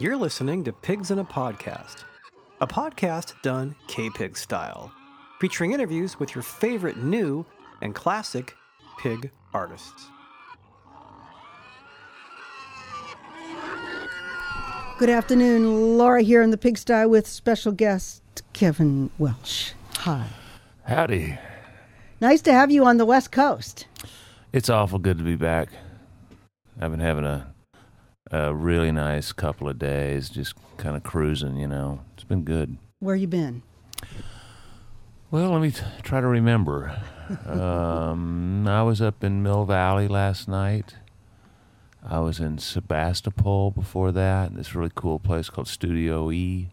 You're listening to Pigs in a Podcast, a podcast done K Pig style, featuring interviews with your favorite new and classic pig artists. Good afternoon, Laura here in the pigsty with special guest Kevin Welch. Hi. Howdy. Nice to have you on the West Coast. It's awful good to be back. I've been having a a really nice couple of days, just kind of cruising. You know, it's been good. Where you been? Well, let me t- try to remember. um, I was up in Mill Valley last night. I was in Sebastopol before that. This really cool place called Studio E.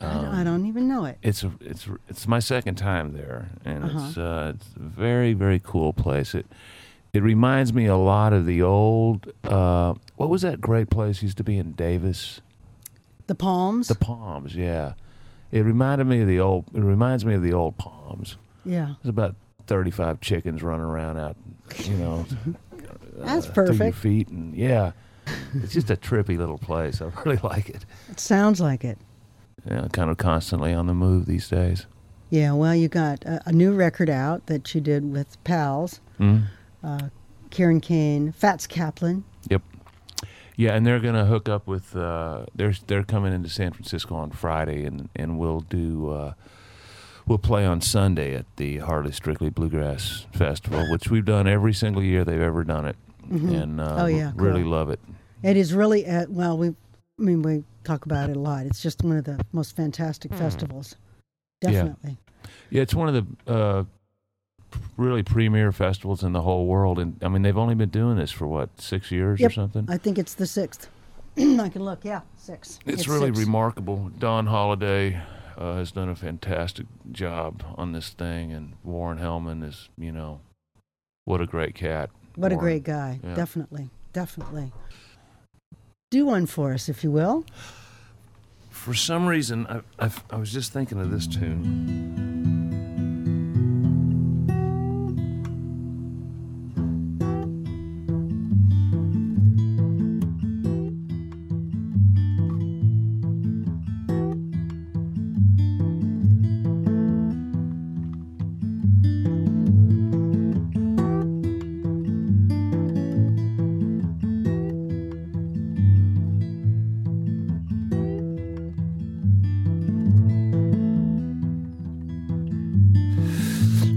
I, don't, I don't even know it. It's a, it's it's my second time there, and Uh-huh. it's uh, it's a very very cool place. It it reminds me a lot of the old uh, what was that great place used to be in Davis? The Palms. The Palms, yeah. It reminded me of the old. It reminds me of the old Palms. yeah. There's about thirty five chickens running around out, you know. That's uh, to your perfect. feet and yeah. It's just a trippy little place. I really like it. It sounds like it. Yeah, kind of constantly on the move these days. Yeah, well, you got a, a new record out that you did with pals, Mm. Uh, Kieran Kane, Fats Kaplan. Yep. Yeah, and they're gonna hook up with. Uh, they're they're coming into San Francisco on Friday, and and we'll do. Uh, we'll play on Sunday at the Hardly Strictly Bluegrass Festival, which we've done every single year they've ever done it, and uh, Oh, yeah, really love it. It is really, uh, well, we, I mean, we talk about it a lot. It's just one of the most fantastic festivals. Definitely. Yeah, it's one of the uh, really premier festivals in the whole world, and I mean they've only been doing this for what six years or something. I think it's the sixth. I can look. Yeah, six. It's, really six. remarkable. Dawn Holliday uh, has done a fantastic job on this thing, and Warren Hellman is, you know, what a great cat. What a great guy. Yeah. Definitely. Definitely. Do one for us, if you will. For some reason, I, I, I was just thinking of this tune.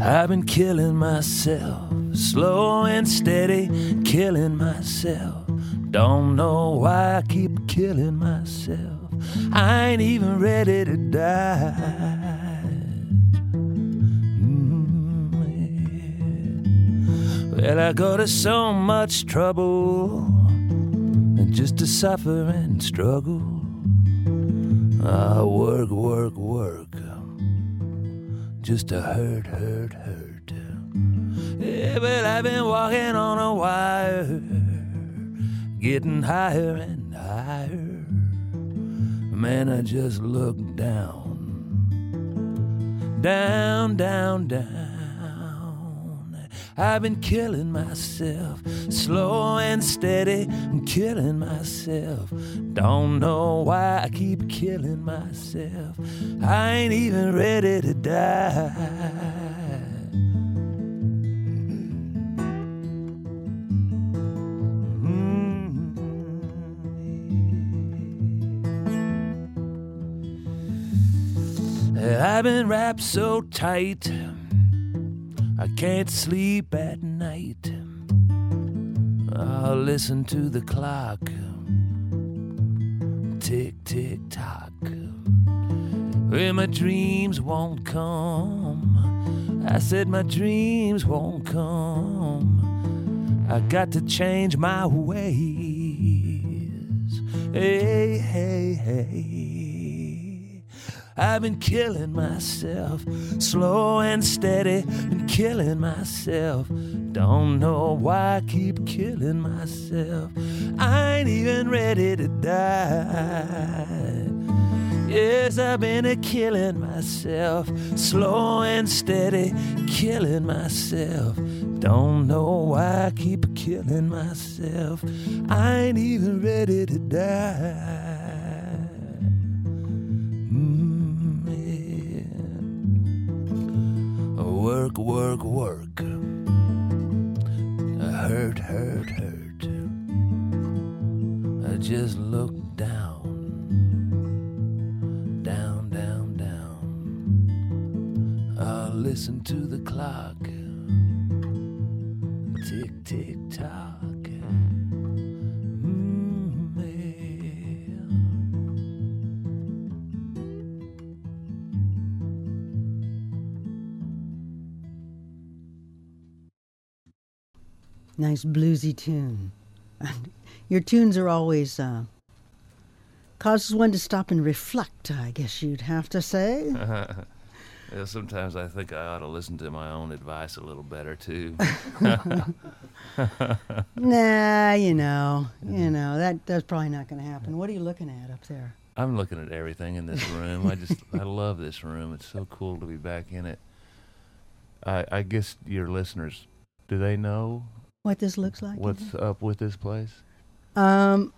I've been killing myself, slow and steady, killing myself. Don't know why I keep killing myself. I ain't even ready to die. Mm, yeah. Well, I go to so much trouble just to suffer and struggle. I work, work, work just to hurt, hurt, hurt. Yeah, but I've been walking on a wire, getting higher and higher. Man, I just look down, down, down, down. I've been killing myself, slow and steady, I'm killing myself. Don't know why I keep killing myself. I ain't even ready to die. Mm. I've been wrapped so tight, I can't sleep at night. I'll listen to the clock tick, tick, tock. Well, my dreams won't come. I said my dreams won't come. I got to change my ways. Hey, hey, hey. I've been killing myself, slow and steady, been killing myself. Don't know why I keep killing myself. I ain't even ready to die. Yes, I've been a killing myself, slow and steady, killing myself. Don't know why I keep killing myself. I ain't even ready to die. Yeah. Work, work, I Hurt, hurt, hurt. I just look down, down, down, down. I listen to the clock. Tick, tick, tock. Nice bluesy tune. Your tunes are always uh, causes one to stop and reflect. I guess you'd have to say. Yeah, sometimes I think I ought to listen to my own advice a little better too. nah, you know, you know that that's probably not going to happen. What are you looking at up there? I'm looking at everything in this room. I just I love this room. It's so cool to be back in it. I I guess your listeners, do they know What this looks like? what's up with this place? Um,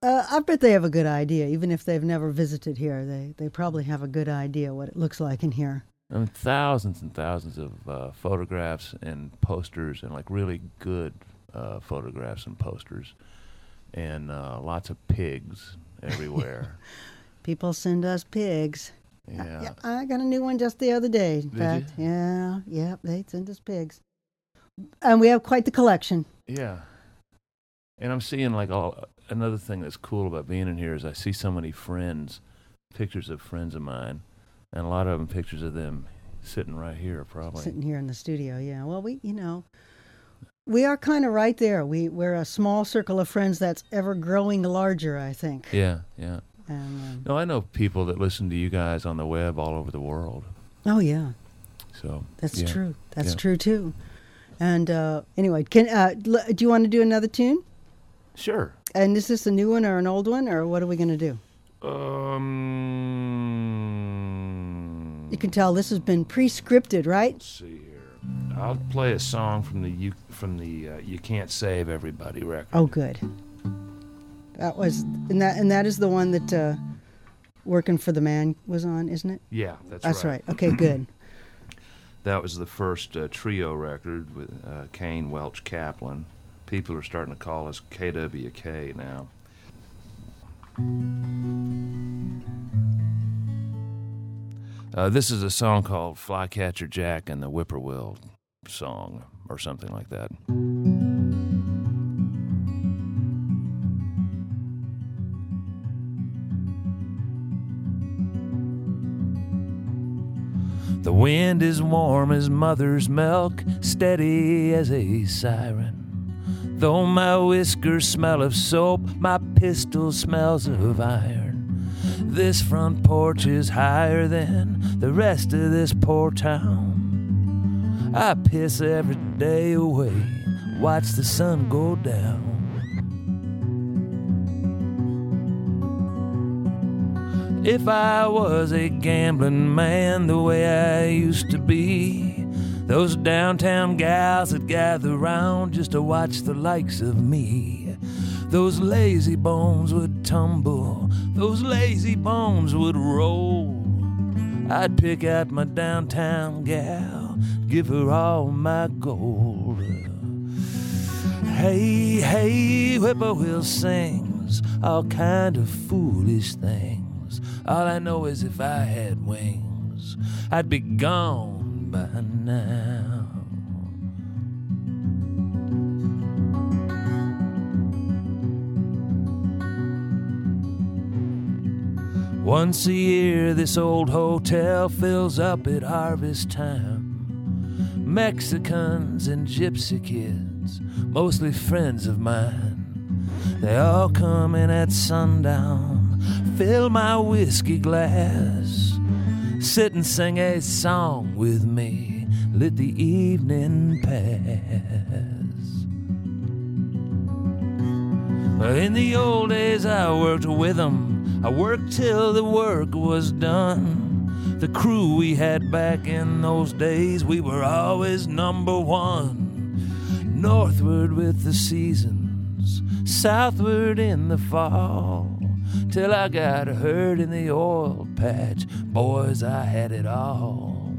uh, I bet they have a good idea. Even if they've never visited here, they they probably have a good idea what it looks like in here. I mean, thousands and thousands of uh, photographs and posters, and like really good uh, photographs and posters, and uh, lots of pigs everywhere. People send us pigs. yeah. Yeah, I got a new one just the other day. In Did fact, you? yeah, yeah, they send us pigs, and we have quite the collection. Yeah. And I'm seeing like all another thing that's cool about being in here is I see so many friends, pictures of friends of mine, and a lot of them pictures of them sitting right here probably. sitting here in the studio. Yeah. Well, we, you know, we are kind of right there. We we're a small circle of friends that's ever growing larger. I think. Yeah, yeah. And, um, No, I know people that listen to you guys on the web all over the world. oh yeah, So that's yeah. true. That's Yeah. true too. And uh, anyway, can uh, l- do you want to do another tune? Sure. And is this a new one or an old one, or what are we going to do? Um. You can tell this has been pre-scripted, right? Let's see here. I'll play a song from the you from the uh, "You Can't Save Everybody" record. Oh, good. That was, and that and that is the one that uh, "Working for the Man" was on, isn't it? Yeah, that's, That's right. Okay, good. That was the first uh, trio record with uh, Kane, Welch, Kaplan. People are starting to call us KWK now. Uh, this is a song called Flycatcher Jack and the Whippoorwill song, or something like that. The wind is warm as mother's milk, steady as a siren. Though my whiskers smell of soap, my pistol smells of iron. This front porch is higher than the rest of this poor town. I piss every day away, watch the sun go down. If I was a gambling man the way I used to be, those downtown gals that gather round just to watch the likes of me, those lazy bones would tumble, those lazy bones would roll. I'd pick out my downtown gal, give her all my gold. Hey, hey, whippoorwill sings all kind of foolish things. All I know is if I had wings, I'd be gone by now. Once a year, this old hotel fills up at harvest time. Mexicans and gypsy kids, mostly friends of mine. They all come in at sundown, fill my whiskey glass, sit and sing a song with me, let the evening pass. In the old days, I worked with 'em. I worked till the work was done. The crew we had back in those days, we were always number one. northward with the seasons, southward in the fall. Till I got hurt in the oil patch, boys, I had it all.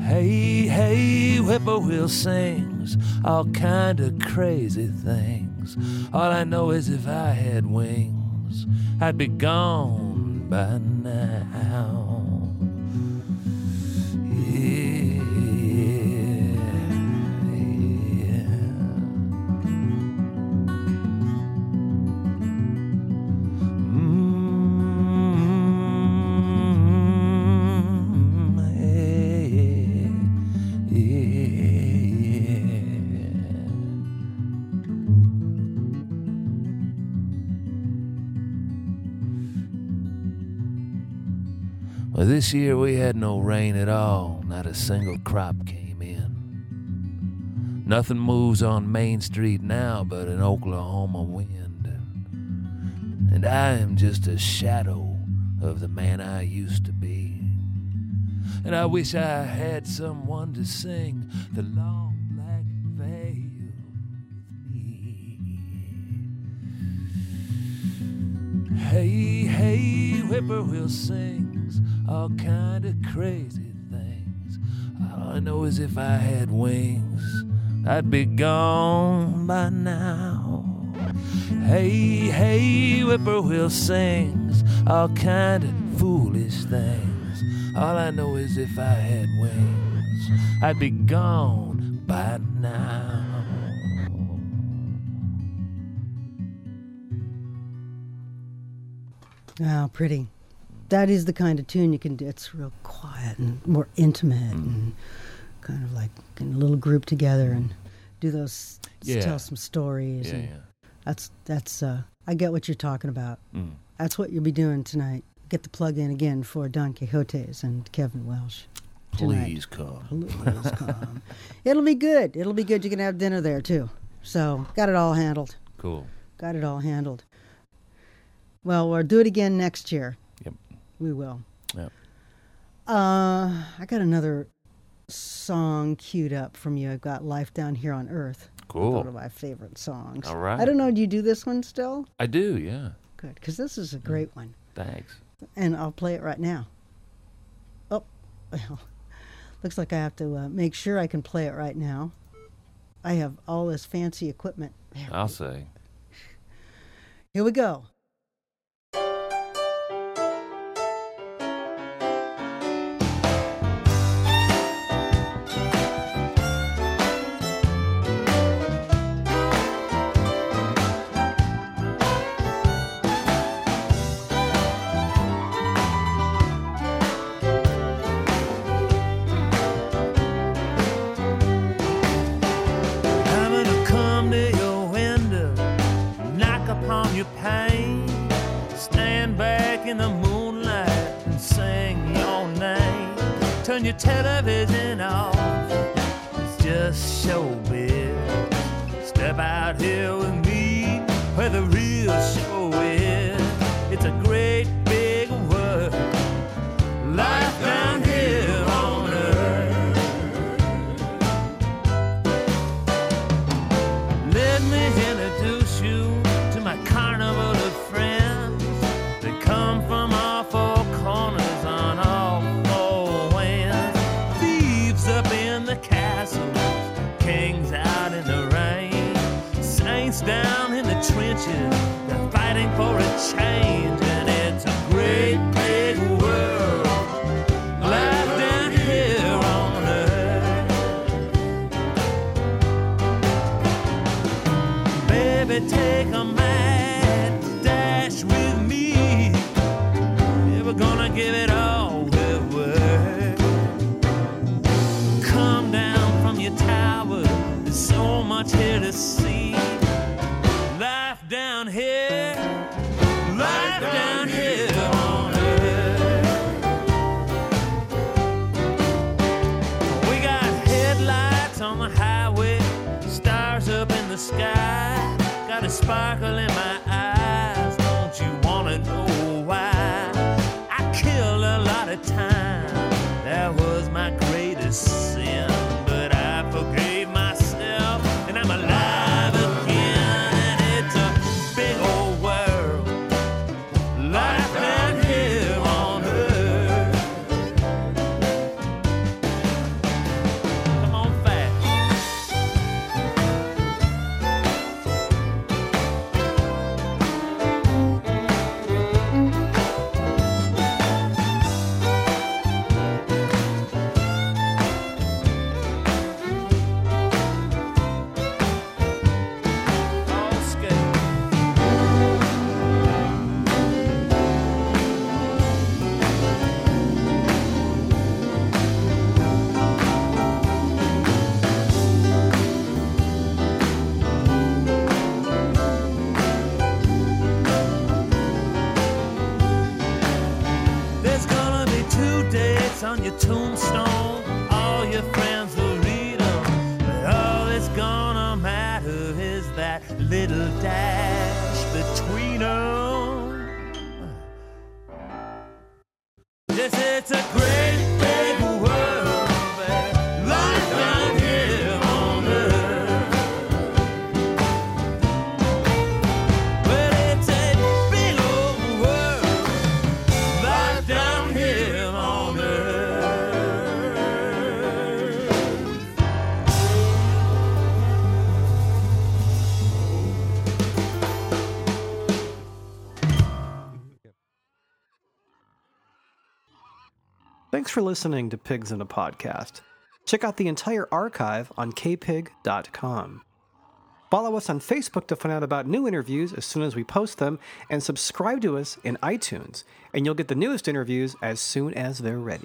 Hey, hey, whippoorwill sings all kind of crazy things. All I know is if I had wings, I'd be gone by now. Yeah, this year we had no rain at all. Not a single crop came in. Nothing moves on Main Street now but an Oklahoma wind. And I am just a shadow of the man I used to be. And I wish I had someone to sing the long black veil with me. Hey, hey, whippoorwill sings all kind of crazy things. All I know is if I had wings, I'd be gone by now. Hey, hey, whippoorwill sings all kind of foolish things. All I know is if I had wings, I'd be gone by now. Oh, pretty. That is the kind of tune you can do. It's real quiet and more intimate Mm. and kind of like in a little group together and do those Yeah. tell some stories. Yeah, and yeah. That's that's uh I get what you're talking about. Mm. That's what you'll be doing tonight. Get the plug in again for Don Quixotes and Kevin Welch. tonight. Please come. Please come. It'll be good. It'll be good. You can have dinner there too. So got it all handled. Cool. Got it all handled. Well, we'll do it again next year. We will. Yep. Uh, I got another song queued up from you. I've got "Life Down Here on Earth." Cool. One of my favorite songs. All right. I don't know. Do you do this one still? I do, yeah. Good, because this is a great one, Thanks. and I'll play it right now. Oh, well, looks like I have to uh, make sure I can play it right now. I have all this fancy equipment. There. I'll say. Here we go. Stand back in the moonlight and sing your name. Turn your television off, it's just showbiz. Step out here with me, where the real show is. Matter is that little dash between 'em. Yes, it's a great Thanks for listening to Pigs in a Podcast. Check out the entire archive on kpig.com. Follow us on Facebook to find out about new interviews as soon as we post them, and subscribe to us in iTunes, and you'll get the newest interviews as soon as they're ready.